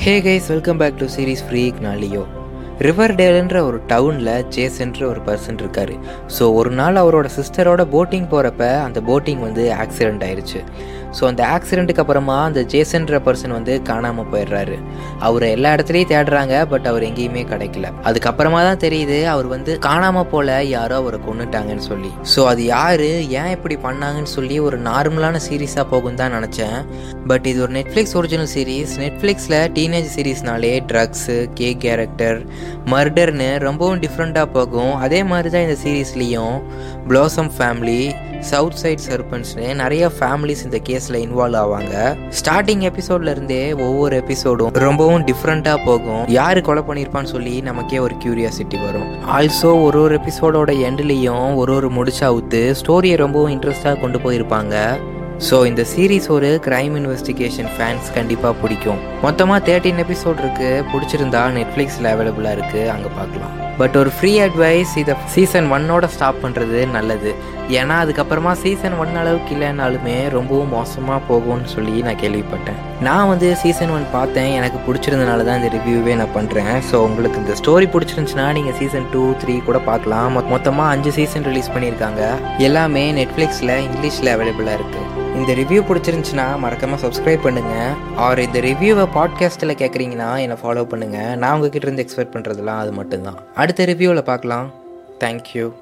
Hey guys welcome back to series freak நாளியோ ரிவர்டேல்ன்ற ஒரு டவுனில் ஜேசன்ற ஒரு பர்சன் இருக்கார். ஸோ ஒரு நாள் அவரோட சிஸ்டரோட போட்டிங் போகிறப்ப அந்த போட்டிங் வந்து ஆக்சிடெண்ட் ஆயிடுச்சு ஸோ அந்த ஆக்சிடெண்ட்டுக்கு அப்புறமா அந்த ஜேசன்ற பர்சன் வந்து காணாமல் போயிடுறாரு. அவரை எல்லா இடத்துலையும் தேடுறாங்க பட் அவர் எங்கேயுமே கிடைக்கல. அதுக்கப்புறமா தான் தெரியுது அவர் வந்து காணாமல் போல யாரோ அவரை கொண்டுட்டாங்கன்னு சொல்லி. ஸோ அது யார் ஏன் இப்படி பண்ணாங்கன்னு சொல்லி ஒரு நார்மலான சீரீஸாக போகும் தான் நினச்சேன். பட் இது ஒரு நெட்ஃப்ளிக்ஸ் ஒரிஜினல் சீரீஸ் நெட்ஃப்ளிக்ஸில் டீனேஜ் சீரீஸ்னாலே ட்ரக்ஸு கே கேரக்டர் மர்டர்னு ரொம்பவும் டிஃப்ரெண்ட்டாக போகும். அதே மாதிரி தான் இந்த சீரீஸ்லேயும் ப்ளாசம் ஃபேமிலி சவுத் சைட் சர்பன்ஸ்னு நிறைய ஃபேமிலிஸ் இந்த கேஸில் இன்வால்வ் ஆவாங்க. ஸ்டார்டிங் எபிசோட்ல இருந்தே ஒவ்வொரு எபிசோடும் ரொம்பவும் டிஃப்ரெண்ட்டாக போகும். யார் கொலை பண்ணியிருப்பான்னு சொல்லி நமக்கே ஒரு கியூரியாசிட்டி வரும். ஆல்சோ ஒரு ஒரு எபிசோடோட எண்ட்லேயும் ஒரு ஒரு முடிச்சா ஊத்து ஸ்டோரியை ரொம்பவும் இன்ட்ரெஸ்டாக கொண்டு போயிருப்பாங்க. ஸோ இந்த சீரீஸ் ஒரு கிரைம் இன்வெஸ்டிகேஷன் ஃபேன்ஸ் கண்டிப்பாக பிடிக்கும். மொத்தமாக தேர்ட்டின் எபிசோட் இருக்குது பிடிச்சிருந்தா நெட்ஃப்ளிக்ஸில் அவைலபிளாக இருக்குது அங்கே பார்க்கலாம். பட் ஒரு ஃப்ரீ அட்வைஸ் இதை சீசன் ஒன்னோட ஸ்டாப் பண்ணுறது நல்லது. ஏன்னா அதுக்கப்புறமா சீசன் ஒன் அளவுக்கு இல்லைனாலுமே ரொம்பவும் மோசமாக போகும்னு சொல்லி நான் கேள்விப்பட்டேன். நான் வந்து சீசன் ஒன் பார்த்தேன். எனக்கு பிடிச்சிருந்தனால தான் இந்த ரிவ்யூவே நான் பண்ணுறேன் ஸோ உங்களுக்கு இந்த ஸ்டோரி பிடிச்சிருந்துச்சுன்னா நீங்கள் சீசன் டூ த்ரீ கூட பார்க்கலாம். மொ- மொத்தமாக அஞ்சு சீசன் ரிலீஸ் பண்ணியிருக்காங்க. எல்லாமே நெட்ஃப்ளிக்ஸில் இங்கிலீஷில் அவைலபிளாக இருக்குது இந்த ரிவ்யூ பிடிச்சிருந்துச்சுன்னா மறக்காமல் சப்ஸ்கிரைப் பண்ணுங்கள் ஆர் இந்த ரிவ்யூவை பாட்காஸ்ட்டில் கேட்குறீங்கன்னா என்னை ஃபாலோ பண்ணுங்கள் நான் உங்ககிட்ட இருந்து எக்ஸ்பெக்ட் பண்ணுறதுலாம் அது மட்டும்தான். அடுத்த ரிவ்யூவில் பார்க்கலாம். தேங்க்யூ